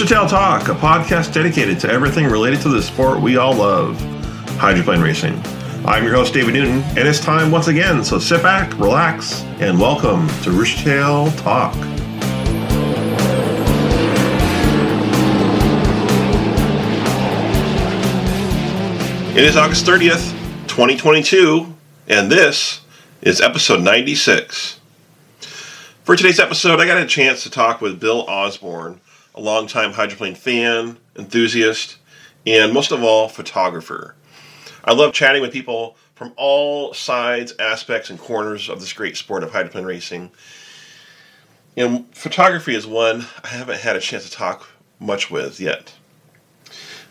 Roostertail Talk, a podcast dedicated to everything related to the sport we all love, hydroplane racing. I'm your host, David Newton, and it's time once again, so sit back, relax, and welcome to Roostertail Talk. It is August 30th, 2022, and this is episode 96. For today's episode, I got a chance to talk with Bill Osborne a longtime hydroplane fan, enthusiast, and most of all, photographer. I love chatting with people from all sides, aspects, and corners of this great sport of hydroplane racing. And photography is one I haven't had a chance to talk much with yet.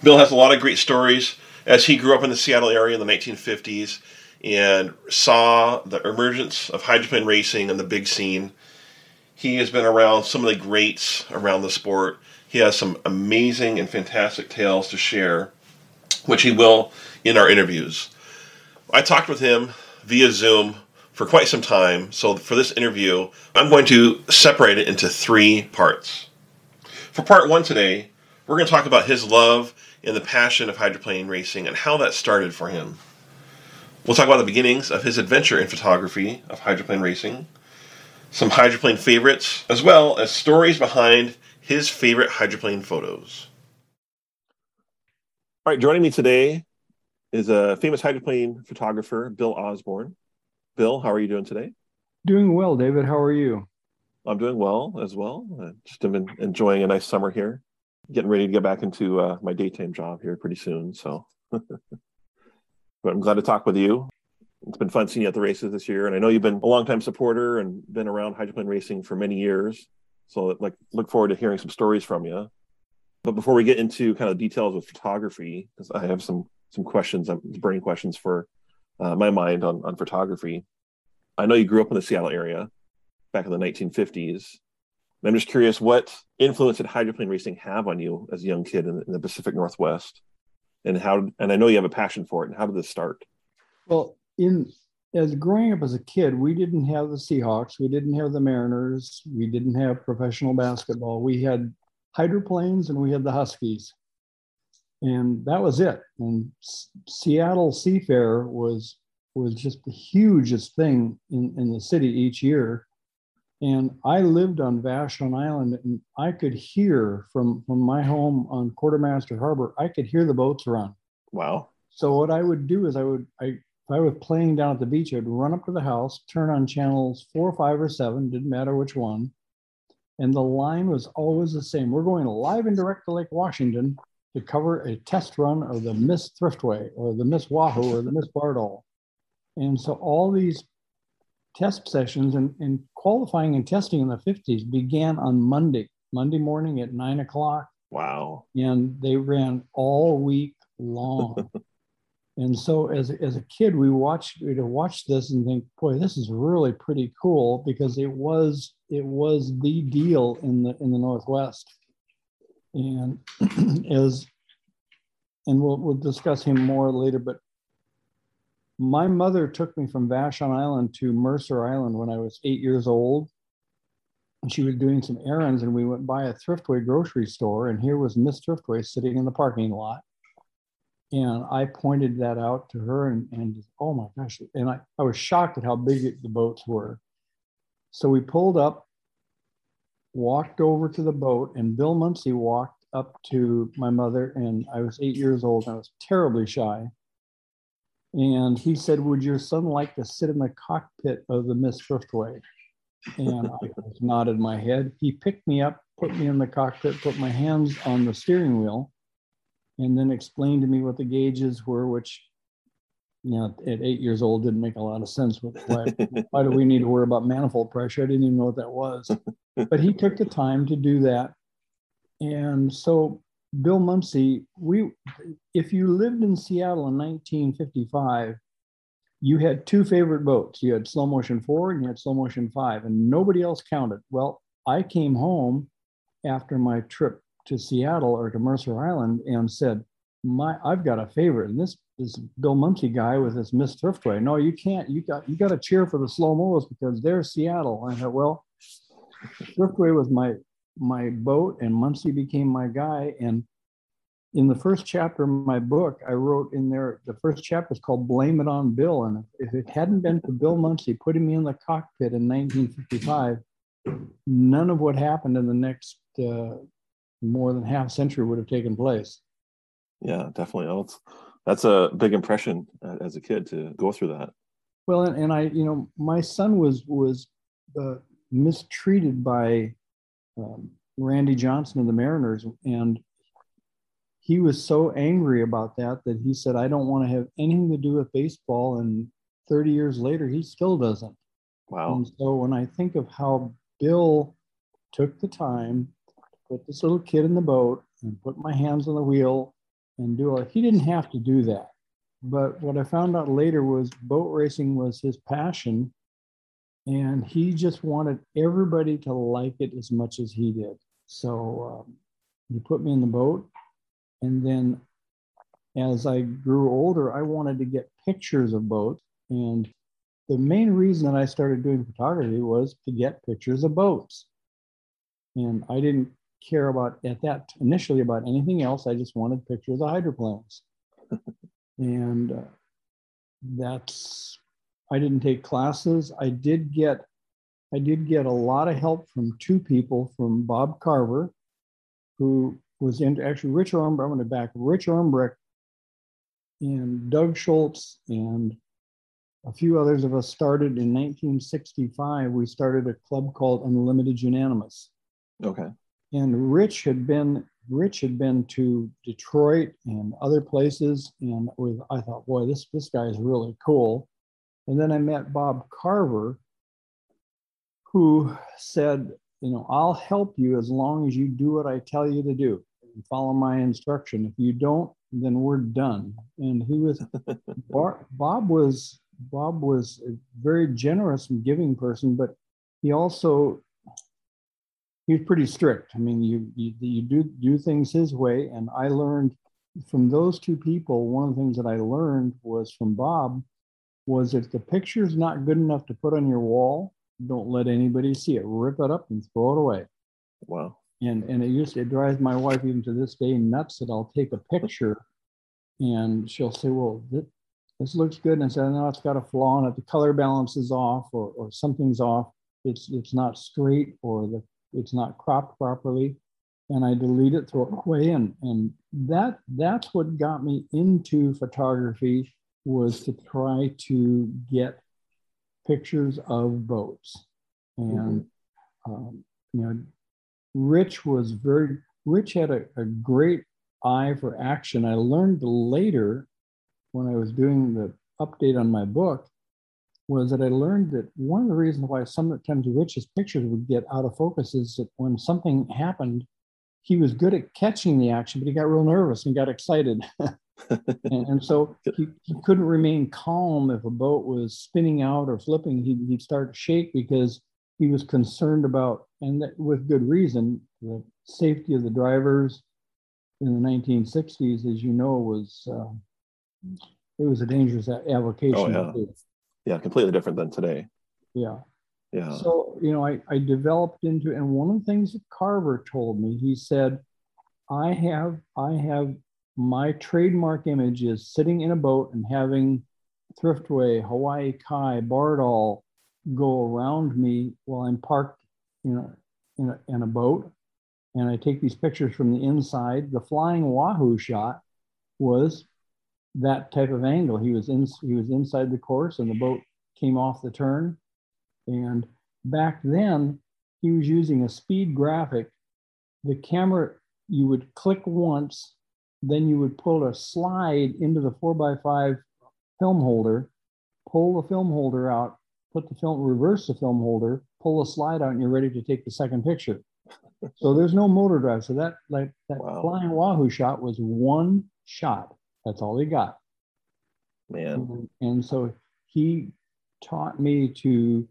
Bill has a lot of great stories as he grew up in the Seattle area in the 1950s and saw the emergence of hydroplane racing and the big scene he has been around some of the greats around the sport. He has some amazing and fantastic tales to share, which he will in our interviews. I talked with him via Zoom for quite some time, so for this interview, I'm going to separate it into three parts. For part one today, we're going to talk about his love and the passion of hydroplane racing and how that started for him. We'll talk about the beginnings of his adventure in photography of hydroplane racing some hydroplane favorites, as well as stories behind his favorite hydroplane photos. All right, joining me today is a famous hydroplane photographer, Bill Osborne. Bill, how are you doing today? Doing well, David. How are you? I'm doing well as well. I just been enjoying a nice summer here. Getting ready to get back into uh, my daytime job here pretty soon. So, but I'm glad to talk with you it's been fun seeing you at the races this year. And I know you've been a longtime supporter and been around hydroplane racing for many years. So like look forward to hearing some stories from you. But before we get into kind of details of photography, because I have some some questions, um, burning questions for uh, my mind on, on photography. I know you grew up in the Seattle area back in the 1950s. I'm just curious, what influence did hydroplane racing have on you as a young kid in in the Pacific Northwest? And how, and I know you have a passion for it. And how did this start? Well, in as growing up as a kid, we didn't have the Seahawks, we didn't have the Mariners, we didn't have professional basketball. We had hydroplanes and we had the Huskies, and that was it. And S- Seattle Seafair was was just the hugest thing in, in the city each year. And I lived on Vashon Island, and I could hear from from my home on Quartermaster Harbor. I could hear the boats run. Wow. So what I would do is I would I if I was playing down at the beach, I'd run up to the house, turn on channels four, five, or seven, didn't matter which one. And the line was always the same. We're going live and direct to Lake Washington to cover a test run of the Miss Thriftway or the Miss Wahoo or the Miss Bardahl. And so all these test sessions and, and qualifying and testing in the 50s began on Monday, Monday morning at nine o'clock. Wow. And they ran all week long. And so as, as a kid, we watched we watch this and think, boy, this is really pretty cool because it was it was the deal in the in the Northwest. And as and we'll we'll discuss him more later, but my mother took me from Vashon Island to Mercer Island when I was eight years old. And she was doing some errands, and we went by a Thriftway grocery store, and here was Miss Thriftway sitting in the parking lot and I pointed that out to her, and, and oh my gosh, and I, I was shocked at how big the boats were. So we pulled up, walked over to the boat, and Bill Muncey walked up to my mother, and I was eight years old, and I was terribly shy. And he said, Would your son like to sit in the cockpit of the Miss Thriftway? And I nodded my head. He picked me up, put me in the cockpit, put my hands on the steering wheel and then explained to me what the gauges were, which you know at eight years old didn't make a lot of sense. Why, why do we need to worry about manifold pressure? I didn't even know what that was. But he took the time to do that, and so Bill Muncey, we if you lived in Seattle in 1955, you had two favorite boats. You had Slo-mo-shun four and you had Slo-mo-shun five, and nobody else counted. Well, I came home after my trip to Seattle or to Mercer Island and said, "My, I've got a favorite, and this is Bill Muncey guy with this Miss Thriftway. No, you can't. You got you got to cheer for the slow mos because they're Seattle." I thought, well, Thriftway was my my boat, and Muncey became my guy. And in the first chapter of my book, I wrote in there, the first chapter is called Blame It on Bill. And if it hadn't been for Bill Muncey putting me in the cockpit in 1955, none of what happened in the next uh, more than half century would have taken place. Yeah, definitely. That's, that's a big impression uh, as a kid to go through that. Well, and, and I, you know, my son was was uh, mistreated by um, Randy Johnson of the Mariners, and he was so angry about that that he said, "I don't want to have anything to do with baseball." And 30 years later, he still doesn't. Wow. And so when I think of how Bill took the time put this little kid in the boat and put my hands on the wheel and do it, he didn't have to do that. But what I found out later was boat racing was his passion and he just wanted everybody to like it as much as he did. So um, he put me in the boat, and then as I grew older, I wanted to get pictures of boats. And the main reason that I started doing photography was to get pictures of boats. And I didn't care about at that initially about anything else. I just wanted pictures of the hydroplanes. and uh, that's I didn't take classes. I did get I did get a lot of help from two people, from Bob Carver, who was into actually Rich Ormbrecht. I'm going to back Rich Ormbrecht and Doug Schultz and a few others of us started in 1965. We started a club called Unlimited Unanimous. Okay. And Rich had been Rich had been to Detroit and other places, and with I thought, boy, this this guy is really cool. And then I met Bob Carver, who said, you know, I'll help you as long as you do what I tell you to do and follow my instruction. If you don't, then we're done. And he was Bob was Bob was a very generous and giving person, but he also he was pretty strict. I mean, you, you you do do things his way, and I learned from those two people. One of the things that I learned was from Bob was if the picture's not good enough to put on your wall, don't let anybody see it. Rip it up and throw it away. Wow. And and it used to, it drives my wife even to this day nuts that I'll take a picture and she'll say, Well, this, this looks good. And I said, No, it's got a flaw in it. The color balance is off or, or something's off. It's it's not straight or the it's not cropped properly. And I delete it, throw it away. And and that that's what got me into photography was to try to get pictures of boats. And, mm-hmm. um, you know, Rich was very, Rich had a, a great eye for action. I learned later when I was doing the update on my book was that I learned that one of the reasons why sometimes Rich's pictures would get out of focus is that when something happened, he was good at catching the action, but he got real nervous and got excited. and, and, so he, he couldn't remain calm if a boat was spinning out or flipping. He'd, he'd start to shake because he was concerned about, and that, with good reason, the safety of the drivers in the 1960s, as you know, was uh, it was a dangerous avocation. Oh, yeah. Yeah, completely different than today. Yeah. Yeah. So, you know, I, I developed into, and one of the things that Carver told me, he said, I have, I have my trademark image is sitting in a boat and having Thriftway, Hawaii Kai, Bardahl go around me while I'm parked you know, in, a, in a boat. And I take these pictures from the inside. The flying Wahoo shot was that type of angle. He was in, he was inside the course and the boat came off the turn. And back then, he was using a speed graphic. The camera, you would click once then you would pull a slide into the four by five film holder, pull the film holder out, put the film, reverse the film holder, pull the slide out, and you're ready to take the second picture. so there's no motor drive. So that like that wow. flying Wahoo shot was one shot. That's all he got. Man. And, and so he taught me to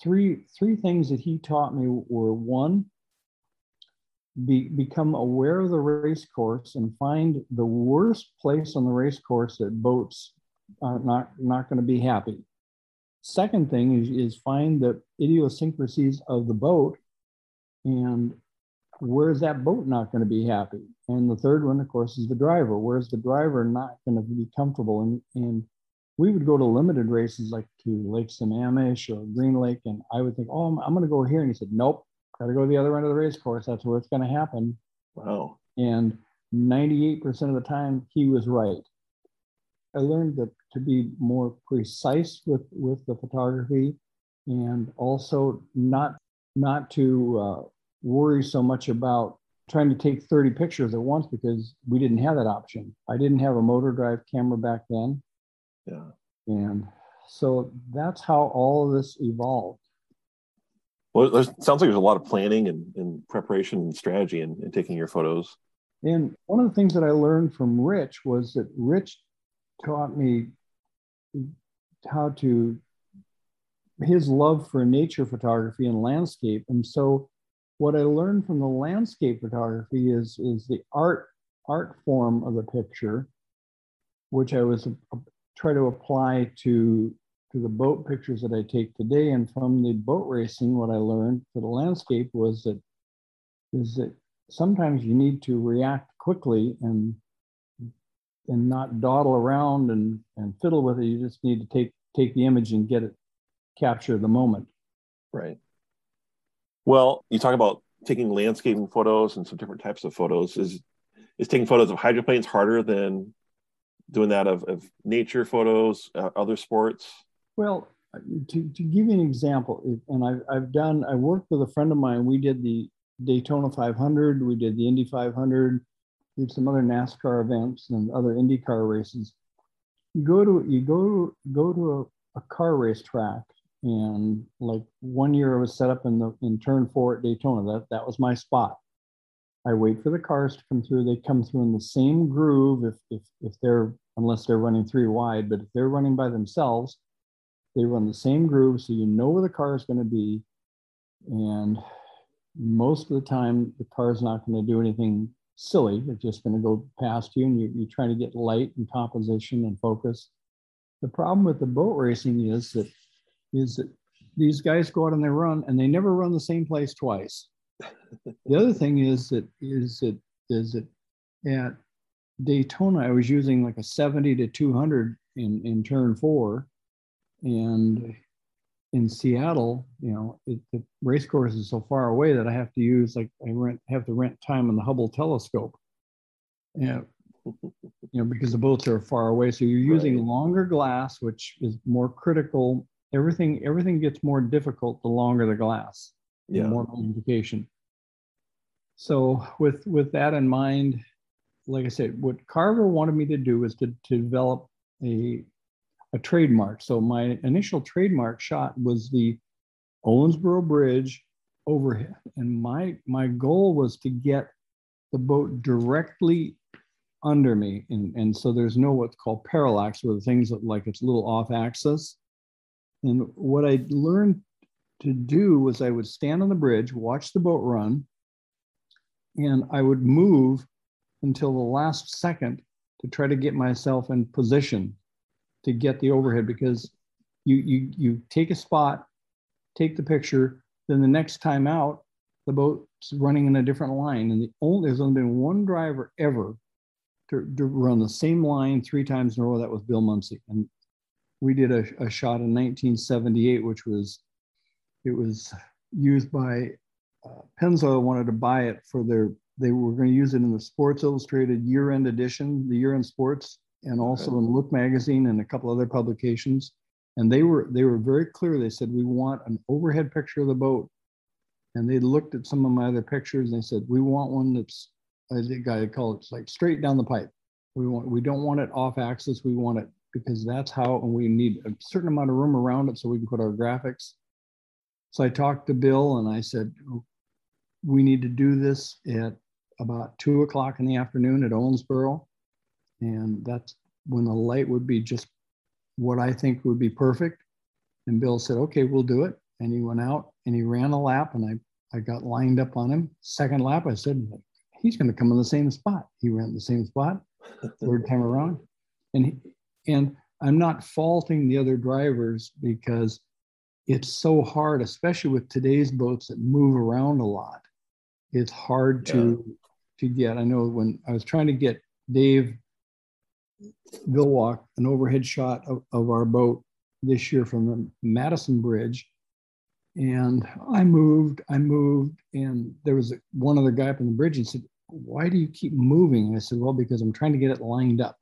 three three things that he taught me were one be, become aware of the race course and find the worst place on the race course that boats are not, not going to be happy. Second thing is, is find the idiosyncrasies of the boat And where's that boat not going to be happy? And the third one, of course, is the driver. Where's the driver not going to be comfortable? And, and we would go to limited races like to Lake Sammamish or Green Lake, and I would think, oh, I'm, I'm going to go here. And he said, nope, got to go to the other end of the race course. That's where it's going to happen. Wow. And 98% of the time, he was right. I learned that to be more precise with, with the photography and also not not to uh, worry so much about trying to take 30 pictures at once because we didn't have that option. I didn't have a motor drive camera back then. Yeah. And so that's how all of this evolved. Well, it sounds like there's a lot of planning and, and preparation and strategy in, in taking your photos. And one of the things that I learned from Rich was that Rich taught me how to his love for nature photography and landscape. And so what I learned from the landscape photography is, is the art art form of the picture, which I was uh, try to apply to to the boat pictures that I take today. And from the boat racing, what I learned for the landscape was that is that sometimes you need to react quickly and and not dawdle around and, and fiddle with it. You just need to take take the image and get it capture the moment. Right. Well, you talk about taking landscaping photos and some different types of photos. Is is taking photos of hydroplanes harder than doing that of, of nature photos, uh, other sports? Well, to, to give you an example, and I've, I've done, I worked with a friend of mine. We did the Daytona 500, we did the Indy 500, did some other NASCAR events and other IndyCar races. You go to you go go to a, a car race track, and like one year I was set up in the in turn four at Daytona. That that was my spot. I wait for the cars to come through. They come through in the same groove if if if they're unless they're running three wide, but if they're running by themselves, they run the same groove, so you know where the car is going to be. And most of the time, the car is not going to do anything silly. It's just going to go past you, and you, you're trying to get light and composition and focus. The problem with the boat racing is that is that these guys go out and they run, and they never run the same place twice. the other thing is that is that is that at Daytona, I was using like a 70 to 200 in, in turn four. And in Seattle, you know, it, the race course is so far away that I have to use like I rent have to rent time on the Hubble telescope. Yeah, you know, because the boats are far away. So you're using right. longer glass, which is more critical. Everything everything gets more difficult the longer the glass. Yeah. more magnification. So with with that in mind, like I said, what Carver wanted me to do was to, to develop a a trademark. So my initial trademark shot was the Owensboro Bridge overhead, and my my goal was to get the boat directly under me, and and so there's no what's called parallax, where the things like it's a little off axis. And what I learned to do was I would stand on the bridge, watch the boat run, and I would move until the last second to try to get myself in position to get the overhead because you you you take a spot, take the picture, then the next time out, the boat's running in a different line. And the only there's only been one driver ever to, to run the same line three times in a row. That was Bill Muncey. And we did a, a shot in 1978, which was it was used by uh, Pennzoil wanted to buy it for their they were going to use it in the Sports Illustrated year-end edition, the year-end sports and also okay. in Look magazine and a couple other publications. And they were they were very clear. They said we want an overhead picture of the boat. And they looked at some of my other pictures and they said we want one that's as a guy called it like straight down the pipe. We want we don't want it off axis. We want it because that's how and we need a certain amount of room around it so we can put our graphics. So I talked to Bill and I said oh, we need to do this at about two o'clock in the afternoon at Owensboro and that's when the light would be just what I think would be perfect. And Bill said, okay, we'll do it. And he went out and he ran a lap and I, I got lined up on him. Second lap, I said, he's going to come in the same spot. He ran the same spot third time around. And, he, and I'm not faulting the other drivers because it's so hard, especially with today's boats that move around a lot. it's hard to yeah. to get. I know when I was trying to get Dave Villwock an overhead shot of, of our boat this year from the Madison Bridge. And I moved, I moved, and there was one other guy up on the bridge and said, Why do you keep moving? And I said, Well, because I'm trying to get it lined up.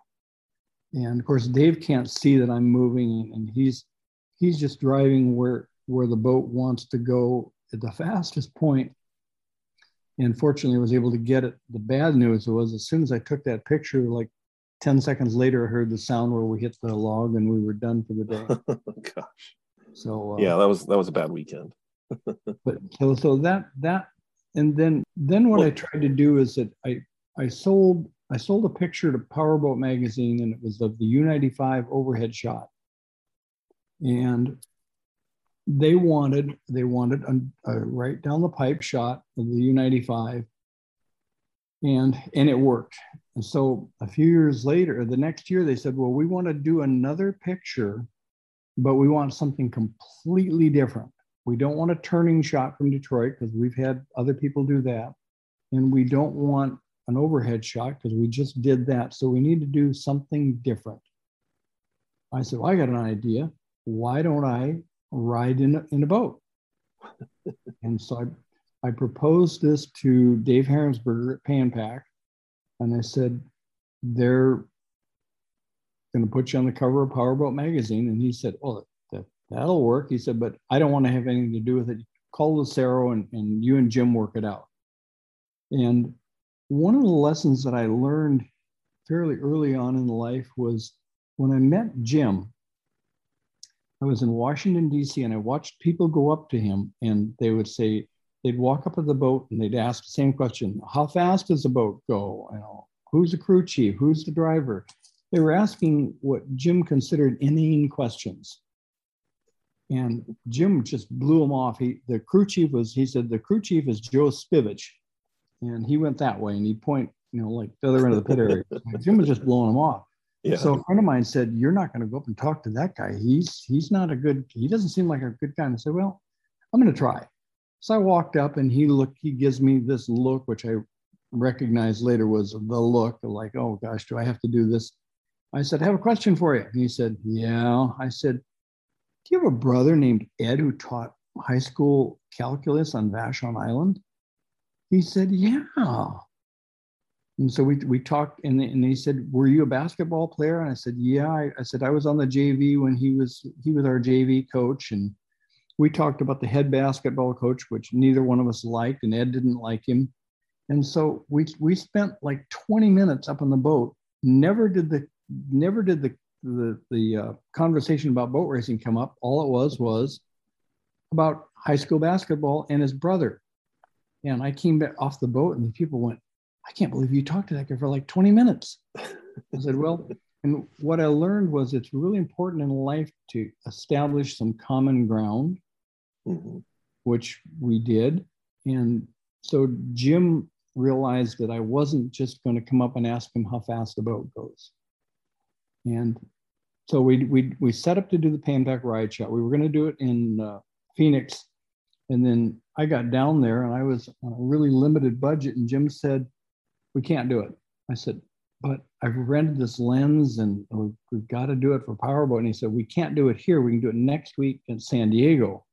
And of course, Dave can't see that I'm moving, and he's he's just driving where where the boat wants to go at the fastest point. And fortunately, I was able to get it. The bad news was as soon as I took that picture, like 10 seconds later, I heard the sound where we hit the log and we were done for the day. Gosh. So uh, yeah, that was that was a bad weekend. but so so that that and then then what well, I tried to do is that I I sold I sold a picture to Powerboat magazine and it was of the U95 overhead shot. And they wanted they wanted a, a right down the pipe shot of the U95 and and it worked. And so a few years later the next year they said well we want to do another picture but we want something completely different. We don't want a turning shot from detroit because we've had other people do that. And we don't want an overhead shot because we just did that so we need to do something different i said well, i got an idea why don't i ride in a, in a boat and so i I proposed this to Dave Heerensperger at Pay 'n Pak, and I said, they're going to put you on the cover of Powerboat magazine. And he said, oh, that, that'll work. He said, but I don't want to have anything to do with it. Call Lucero and, and you and Jim work it out. And one of the lessons that I learned fairly early on in life was when I met Jim, I was in Washington, D.C., and I watched people go up to him and they would say, they'd walk up to the boat and they'd ask the same question how fast does the boat go? You know who's the crew chief? Who's the driver? They were asking what jim considered inane questions. And jim just blew them off. He the crew chief was he said the crew chief is joe spivich and he went that way and he'd point you know like the other end of the pit area jim was just blowing him off yeah. So a friend of mine said, "You're not going to go up and talk to that guy. He's he's not a good. He doesn't seem like a good guy." And I said, "Well, I'm going to try." So I walked up and he looked, he gives me this look, which I recognized later was the look like, oh gosh, do I have to do this? I said, I have a question for you. And he said, Yeah. I said, Do you have a brother named Ed who taught high school calculus on Vashon Island? He said, Yeah. And so we, we talked, and, and he said, "Were you a basketball player?" And I said, "Yeah." I, I said, "I was on the JV when he was he was our JV coach, and we talked about the head basketball coach, which neither one of us liked, and Ed didn't like him. And so we we spent like 20 minutes up on the boat. Never did the never did the the the uh, conversation about boat racing come up. All it was was about high school basketball and his brother. And I came back off the boat, and the people went, "I can't believe you talked to that guy for like 20 minutes." I said, "Well." And what I learned was it's really important in life to establish some common ground mm-hmm. which we did. And so Jim realized that I wasn't just going to come up and ask him how fast the boat goes. And so we, we, we set up to do the Pay 'n Pak ride shot. We were going to do it in uh, Phoenix. And then I got down there and I was on a really limited budget. And Jim said, We can't do it. I said, But I've rented this lens and oh, we've, we've got to do it for Powerboat. And he said, We can't do it here. We can do it next week in San Diego.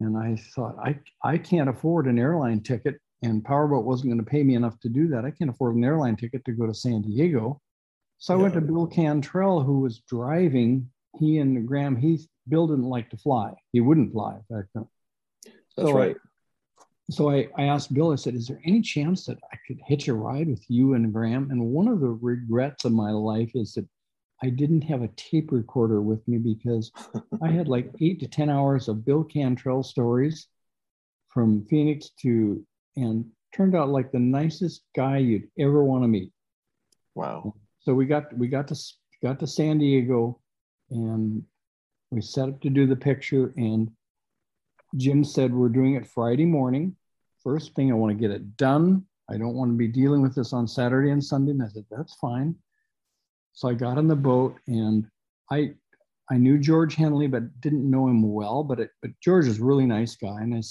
And I thought, I, I can't afford an airline ticket, and Powerboat wasn't going to pay me enough to do that. I can't afford an airline ticket to go to San Diego. So I went to Bill Cantrell, who was driving. He and Graham Heath, Bill didn't like to fly. He wouldn't fly. Back then. That's so right. So I, I asked Bill, I said, is there any chance that I could hitch a ride with you and Graham? And one of the regrets of my life is that I didn't have a tape recorder with me because I had like eight to 10 hours of Bill Cantrell stories from Phoenix to, and turned out like the nicest guy you'd ever want to meet. Wow. So we got, we got to, got to San Diego and we set up to do the picture and Jim said, we're doing it Friday morning. First thing, I want to get it done. I don't want to be dealing with this on Saturday and Sunday. And I said, that's fine. So I got on the boat and I I knew George Henley, but didn't know him well. But it, but George is a really nice guy. And I,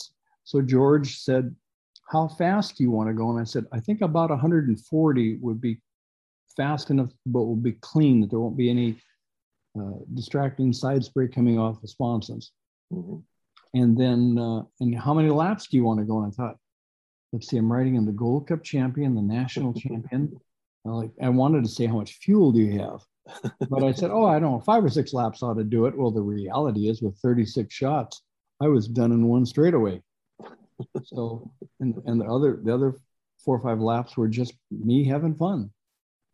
so George said, how fast do you want to go? And I said, I think about 140 would be fast enough, but will be clean, that there won't be any uh, distracting side spray coming off the sponsons. Mm-hmm. And then, uh, and how many laps do you want to go? And I thought, let's see, I'm writing in the Gold Cup champion, the national champion. I like, I wanted to say, how much fuel do you have? but I said, oh, I don't know, five or six laps ought to do it. Well, the reality is, with 36 shots, I was done in one straightaway. So, and, and the other the other four or five laps were just me having fun.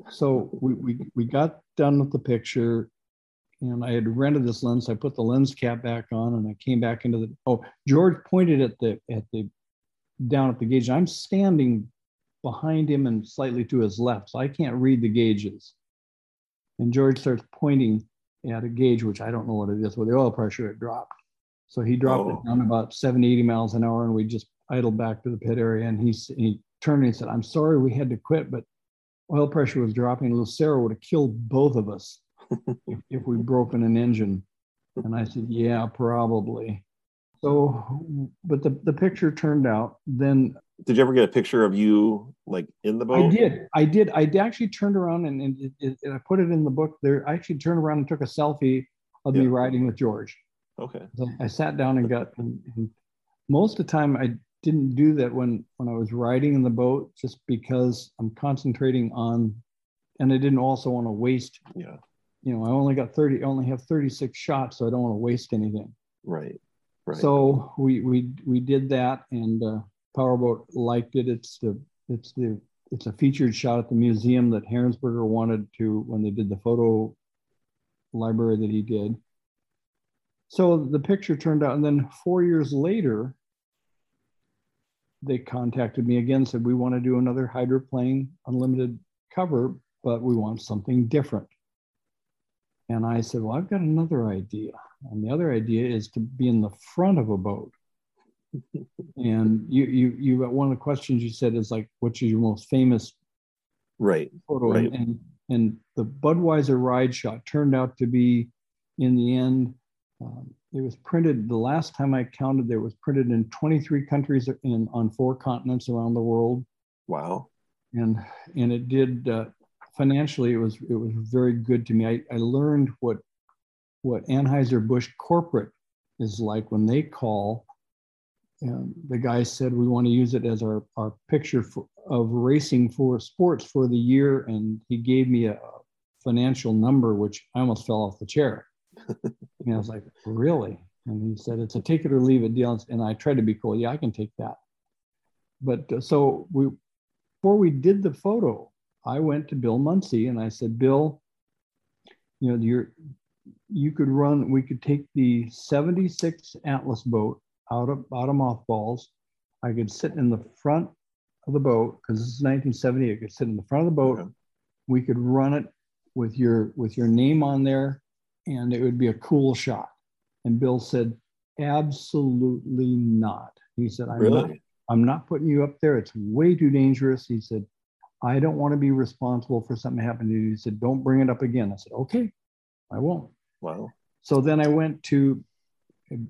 So we, we, we got done with the picture and I had rented this lens. I put the lens cap back on and I came back into the, oh, George pointed at the, at the, down at the gauge. I'm standing behind him and slightly to his left. So I can't read the gauges. And George starts pointing at a gauge, which I don't know what it is, where the oil pressure had dropped. So he dropped oh. it down about 70, 80 miles an hour, and we just idled back to the pit area. And he, he turned and said, I'm sorry we had to quit, but oil pressure was dropping. Lucero would have killed both of us if, if we'd broken an engine. And I said, Yeah, probably. So, but the, the picture turned out. Then, did you ever get a picture of you like in the boat? I did. I did. I actually turned around and, and, it, it, and I put it in the book there. I actually turned around and took a selfie of yeah. me riding with George. Okay. I sat down and got, and, and most of the time I didn't do that when when I was riding in the boat, just because I'm concentrating on, and I didn't also want to waste. Yeah. You know, I only got 30, I only have 36 shots, so I don't want to waste anything. Right. Right. So we we we did that, and uh, Powerboat liked it. It's the it's the it's a featured shot at the museum that Heerensperger wanted to when they did the photo library that he did. So the picture turned out, and then four years later, they contacted me again, said, We want to do another hydroplane unlimited cover, but we want something different. And I said, Well, I've got another idea. And the other idea is to be in the front of a boat. and you, you, you, got one of the questions you said is like, which is your most famous right photo? Right. And, and the Budweiser ride shot turned out to be, in the end, um, it was printed the last time I counted. There was printed in 23 countries in on four continents around the world. Wow! And and it did uh, financially. It was it was very good to me. I, I learned what what Anheuser Busch corporate is like when they call. And the guy said we want to use it as our our picture for, of racing for sports for the year, and he gave me a financial number which I almost fell off the chair and I was like, really? And he said, it's a take it or leave it deal. And I tried to be cool. Yeah, I can take that. But uh, so we, before we did the photo, I went to Bill Muncey and I said, Bill, you know, you're, you could run, we could take the 76 Atlas boat out of, out of mothballs. I could sit in the front of the boat because this is 1970. I could sit in the front of the boat. Okay. We could run it with your with your name on there and it would be a cool shot. And Bill said, absolutely not. He said, I'm, really? not, I'm not putting you up there. It's way too dangerous. He said, I don't want to be responsible for something happening to you. He said, don't bring it up again. I said, okay, I won't. Wow. So then I went to,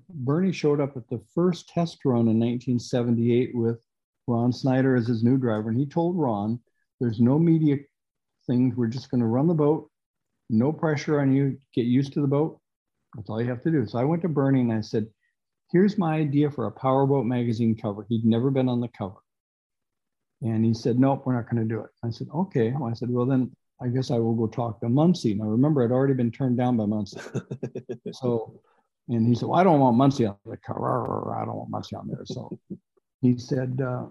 Bernie showed up at the first test run in 1978 with Ron Snyder as his new driver. And he told Ron, there's no media things. We're just going to run the boat no pressure on you. Get used to the boat. That's all you have to do. So I went to Bernie and I said, here's my idea for a powerboat magazine cover. He'd never been on the cover. And he said, nope, we're not going to do it. I said, okay. Well, I said, well, then I guess I will go talk to Muncey. Now, remember, I'd already been turned down by Muncey. so, and he said, well, I don't want Muncey on the cover. I don't want Muncey on there. So he said, uh,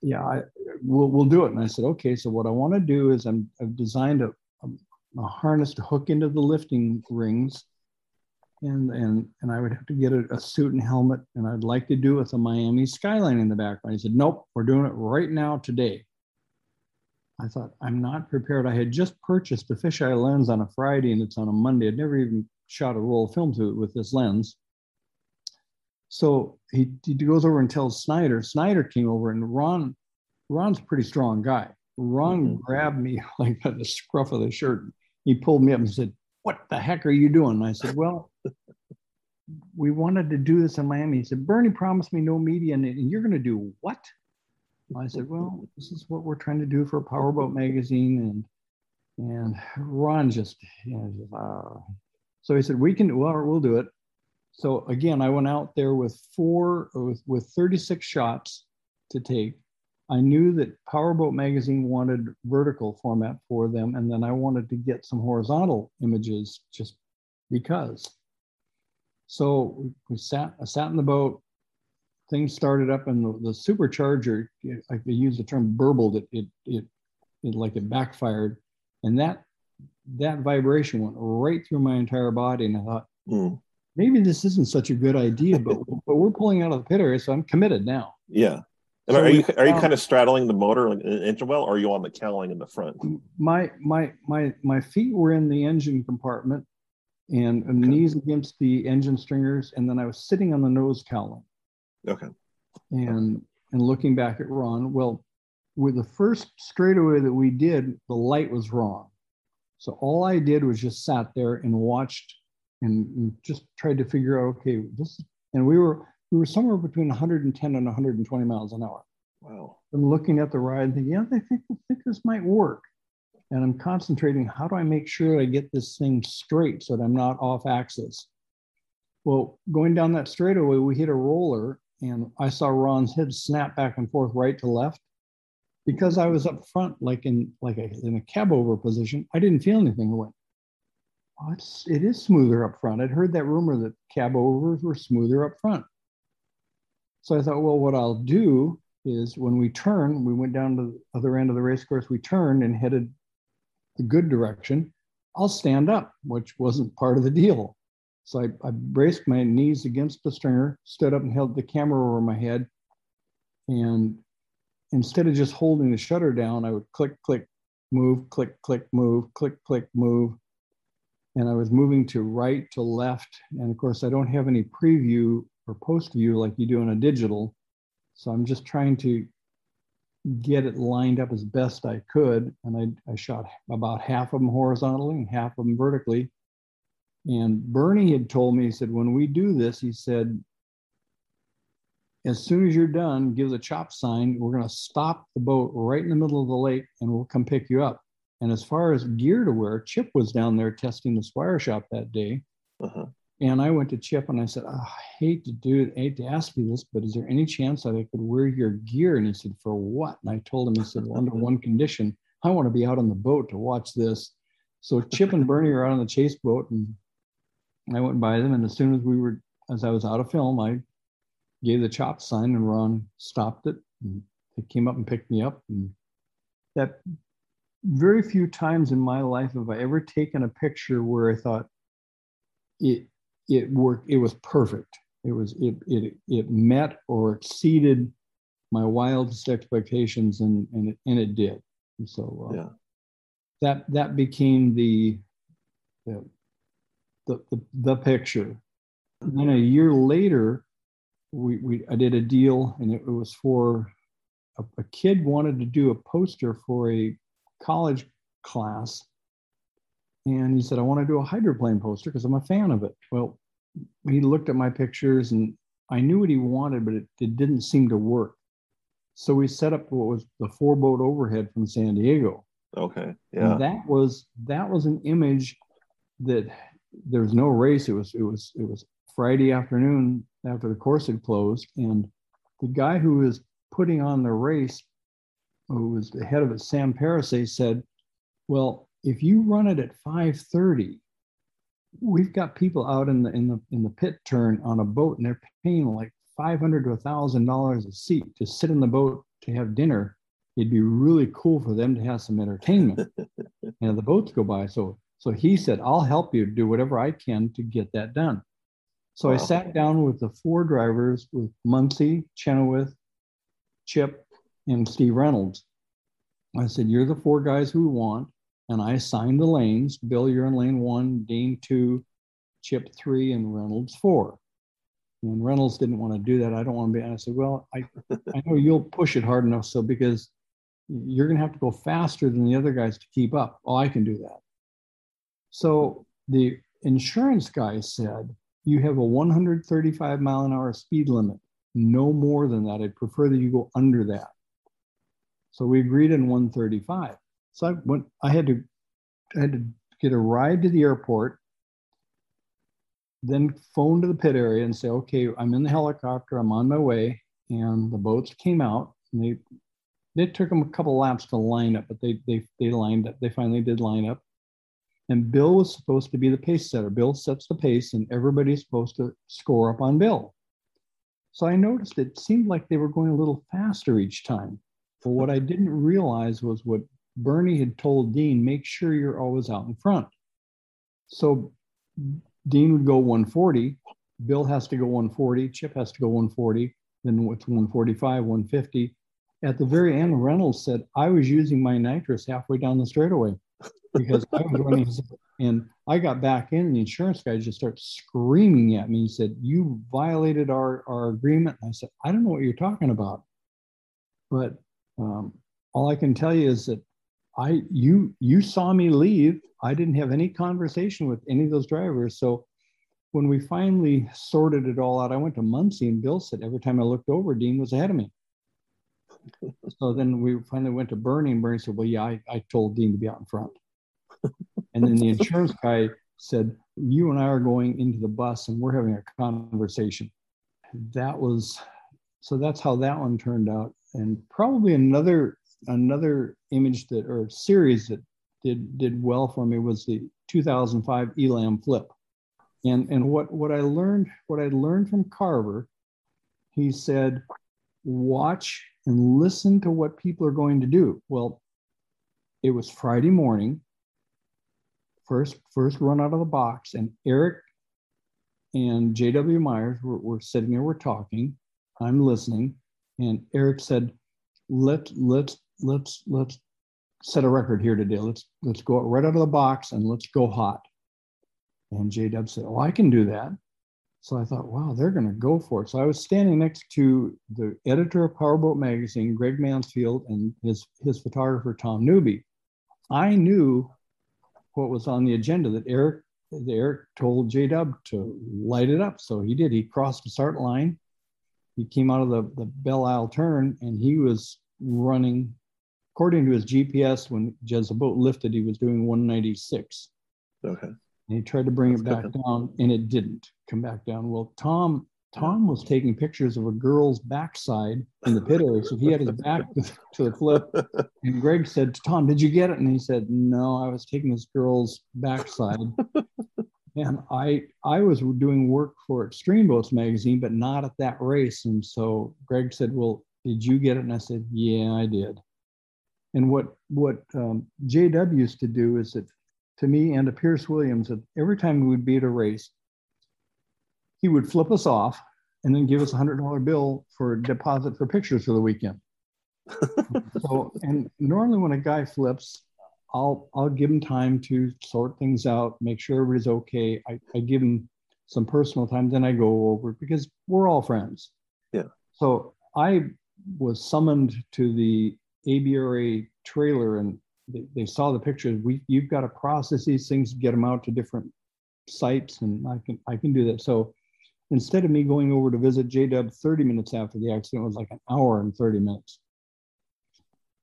yeah, I, we'll, we'll do it. And I said, okay. So what I want to do is I'm, I've designed a, a harness to hook into the lifting rings. And, and, and I would have to get a, a, suit and helmet, and I'd like to do it with a Miami skyline in the background. He said, Nope, we're doing it right now today. I thought, I'm not prepared. I had just purchased a fisheye lens on a Friday, and it's on a Monday. I'd never even shot a roll of film to it with this lens. So he, he goes over and tells Snyder. Snyder came over, and Ron, Ron's a pretty strong guy. Ron mm-hmm. grabbed me like by the scruff of the shirt he pulled me up and said, What the heck are you doing? And I said, Well, we wanted to do this in Miami. He said, Bernie promised me no media, and, you're going to do what? I said, well, this is what we're trying to do for Powerboat magazine, and and Ron just, you know, uh. so he said, we can, well, we'll do it. So again, I went out there with four, with, with 36 shots to take. I knew that Powerboat magazine wanted vertical format for them, and then I wanted to get some horizontal images just because. So we sat, I sat in the boat, things started up and the, the supercharger, I could use the term burbled, it, it, it, it like it backfired. And that, that vibration went right through my entire body. And I thought, mm. maybe this isn't such a good idea, but, but we're pulling out of the pit area. So I'm committed now. Yeah. And so are you are you um, kind of straddling the motor like an engine well, or are you on the cowling in the front? My my my my feet were in the engine compartment, and okay. knees against the engine stringers, and then I was sitting on the nose cowling. Okay. And and looking back at Ron, well, with the first straightaway that we did, the light was wrong. So all I did was just sat there and watched and, and just tried to figure out, okay, this and we were we were somewhere between 110 and 120 miles an hour. Wow. I'm looking at the ride and thinking, yeah, I think, I think this might work. And I'm concentrating, how do I make sure I get this thing straight so that I'm not off axis? Well, going down that straightaway, we hit a roller and I saw Ron's head snap back and forth right to left. Because I was up front, like in like a, in a cab over position, I didn't feel anything. I went, oh, it's, it is smoother up front. I'd heard that rumor that cab overs were smoother up front. So I thought, well, what I'll do is when we turn, we went down to the other end of the race course, we turned and headed the good direction. I'll stand up, which wasn't part of the deal. So I, I braced my knees against the stringer, stood up and held the camera over my head. And instead of just holding the shutter down, I would click, click, move, click, click, move, click, click, move. And I was moving to right to left. And of course, I don't have any preview or post view like you do in a digital. So I'm just trying to get it lined up as best I could. And I, I shot about half of them horizontally and half of them vertically. And Bernie had told me, he said, when we do this, he said, as soon as you're done, give the chop sign. We're going to stop the boat right in the middle of the lake and we'll come pick you up. And as far as gear to wear, Chip was down there testing the Squire shop that day. Uh-huh. And I went to Chip and I said, oh, I hate to do it, I hate to ask you this, but is there any chance that I could wear your gear? And he said, For what? And I told him, he said, well, under one condition, I want to be out on the boat to watch this. So Chip and Bernie are out on the chase boat and I went by them. And as soon as we were, as I was out of film, I gave the chop sign and Ron stopped it. And they came up and picked me up. And that very few times in my life have I ever taken a picture where I thought it it worked. It was perfect. It was it it it met or exceeded my wildest expectations, and and it, and it did. And so uh, yeah. that that became the the, the the the picture. And then a year later, we, we I did a deal, and it, it was for a, a kid wanted to do a poster for a college class and he said, I want to do a hydroplane poster because I'm a fan of it. Well, he looked at my pictures and I knew what he wanted, but it, it didn't seem to work. So we set up what was the four boat overhead from San Diego. Okay. Yeah. And that was that was an image that there was no race. It was it was it was Friday afternoon after the course had closed, and the guy who was putting on the race, who was the head of it, Sam Parise, said, "Well, if you run it at 5:30, we've got people out in the in the in the pit turn on a boat and they're paying like 500 to a thousand dollars a seat to sit in the boat to have dinner. It'd be really cool for them to have some entertainment. And the boats go by. So so he said i'll help you do whatever i can to get that done. So wow. i sat down with the four drivers with muncey chenoweth chip and steve reynolds. I said you're the four guys who we want and I assigned the lanes. Bill, you're in lane one, Dean two, Chip three, and Reynolds four. And Reynolds didn't want to do that. I don't want to be. And I said, well, I, I know you'll push it hard enough. So because you're going to have to go faster than the other guys to keep up. Oh, I can do that. So the insurance guy said, you have a 135 mile an hour speed limit. No more than that. I'd prefer that you go under that. So we agreed on 135. So I went, I had to, I had to get a ride to the airport, then phone to the pit area and say, okay, I'm in the helicopter, I'm on my way. And the boats came out and they, they took them a couple laps to line up, but they, they, they lined up. They finally did line up. And Bill was supposed to be the pace setter. Bill sets the pace and everybody's supposed to score up on Bill. So I noticed it seemed like they were going a little faster each time. But what I didn't realize was what Bernie had told Dean, make sure you're always out in front. So Dean would go 140, Bill has to go 140, Chip has to go 140, then it's 145, 150. At the very end, Reynolds said, I was using my nitrous halfway down the straightaway because I was running. And I got back in, and the insurance guy just started screaming at me. He said, You violated our, our agreement. And I said, I don't know what you're talking about. But um, all I can tell you is that I you you saw me leave. I didn't have any conversation with any of those drivers. So when we finally sorted it all out, I went to Muncey and Bill said every time I looked over, Dean was ahead of me. so then we finally went to Bernie and Bernie said, Well, yeah, I, I told Dean to be out in front. and then the insurance guy said, You and I are going into the bus and we're having a conversation. That was so that's how that one turned out. And probably another another image that or series that did did well for me was the 2005 Elam flip. And and what what I learned what I learned from Carver, he said, watch and listen to what people are going to do. Well, it was Friday morning, first first run out of the box, and Eric and J.W. Myers were, were sitting there, we're talking. I'm listening, and Eric said, "Let let's let's let's set a record here today. Let's let's go right out of the box and let's go hot. And J Dub said, Oh, I can do that. So I thought, wow, they're going to go for it. So I was standing next to the editor of Powerboat Magazine, Greg Mansfield, and his, his photographer, Tom Newby. I knew what was on the agenda that Eric, Eric told J Dub to light it up. So he did. He crossed the start line. He came out of the, the Belle Isle turn and he was running according to his GPS, when as the boat lifted, he was doing 196. Okay. And he tried to bring That's it back down, and it didn't come back down. Well, Tom Tom was taking pictures of a girl's backside in the pit area, so he had his back to the flip. And Greg said, to "Tom, did you get it?" And he said, "No, I was taking this girl's backside." and I I was doing work for Extreme Boats magazine, but not at that race. And so Greg said, "Well, did you get it?" And I said, "Yeah, I did." And what what um, JW used to do is that to me and to Pierce Williams that every time we would be at a race, he would flip us off and then give us a hundred dollar bill for deposit for pictures for the weekend. so and normally when a guy flips, I'll I'll give him time to sort things out, make sure everybody's okay. I, I give him some personal time, then I go over because we're all friends. Yeah. So I was summoned to the ABRA trailer and they, they saw the pictures. We you've got to process these things, get them out to different sites, and I can I can do that. So instead of me going over to visit JW 30 minutes after the accident, it was like an hour and 30 minutes.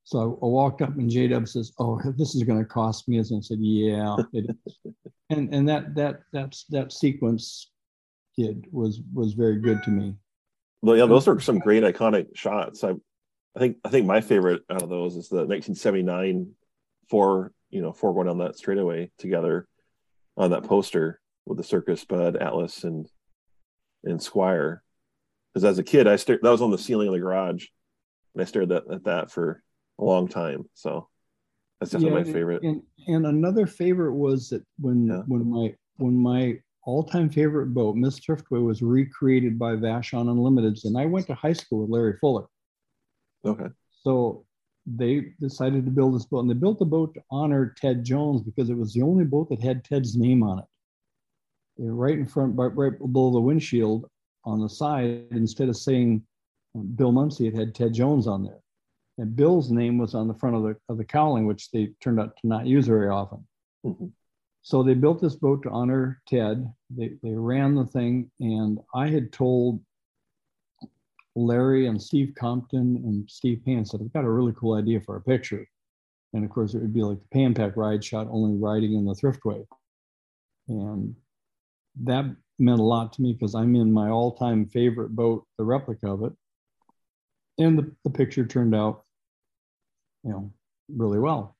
So I, walked up and JW says, "Oh, this is going to cost me." And I said, "Yeah, it is." and and that that that's that sequence did was was very good to me. Well, yeah, those are some great iconic shots. I I think I think my favorite out of those is the 1979 four you know four going on that straightaway together on that poster with the Circus Bud Atlas and and Squire. Because as a kid, I stared that was on the ceiling of the garage, and I stared at, at that for a long time. So that's definitely yeah, my favorite. And, and another favorite was that when yeah. when my when my all-time favorite boat, Miss Thriftway, was recreated by Vashon Unlimited, and I went to high school with Larry Fuller. Okay. So they decided to build this boat, and they built the boat to honor Ted Jones because it was the only boat that had Ted's name on it. Right in front, right below the windshield on the side, instead of saying um, Bill Muncey, it had Ted Jones on there. And Bill's name was on the front of the of the cowling, which they turned out to not use very often. Mm-hmm. so they built this boat to honor Ted. They, they ran the thing, and I had told Larry and Steve Compton and Steve Pan said, I've got a really cool idea for a picture. And of course, it would be like the Pay 'n Pak ride shot, only riding in the Thriftway. And that meant a lot to me because I'm in my all time favorite boat, the replica of it. And the, the picture turned out, you know, really well.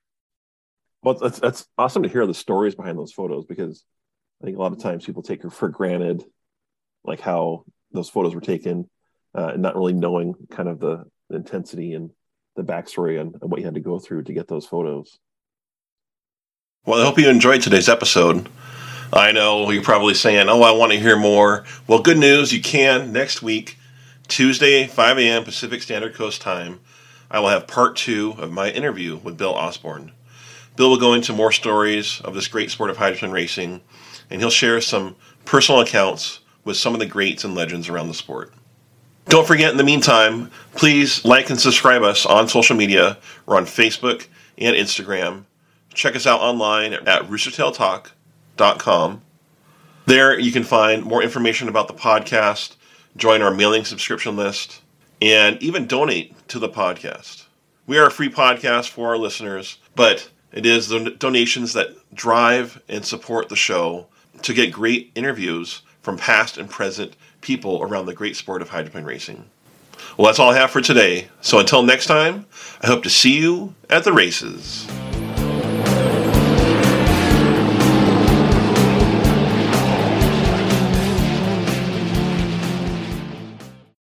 Well, that's that's awesome to hear the stories behind those photos because I think a lot of times people take her for granted, like how those photos were taken, uh, and not really knowing kind of the, the intensity and the backstory and, and what you had to go through to get those photos. Well, I hope you enjoyed today's episode. I know you're probably saying, "Oh, I want to hear more." Well, good news, you can next week, Tuesday, 5 a.m. Pacific Standard Coast time. I will have part two of my interview with Bill Osborne. Bill will go into more stories of this great sport of hydroplane racing, and he'll share some personal accounts with some of the greats and legends around the sport. Don't forget, in the meantime, please like and subscribe us on social media. We're on Facebook and Instagram. Check us out online at roostertailtalk.com. There you can find more information about the podcast, join our mailing subscription list, and even donate to the podcast. We are a free podcast for our listeners, but it is the donations that drive and support the show to get great interviews from past and present people around the great sport of hydroplane racing. Well, that's all I have for today. So until next time, I hope to see you at the races.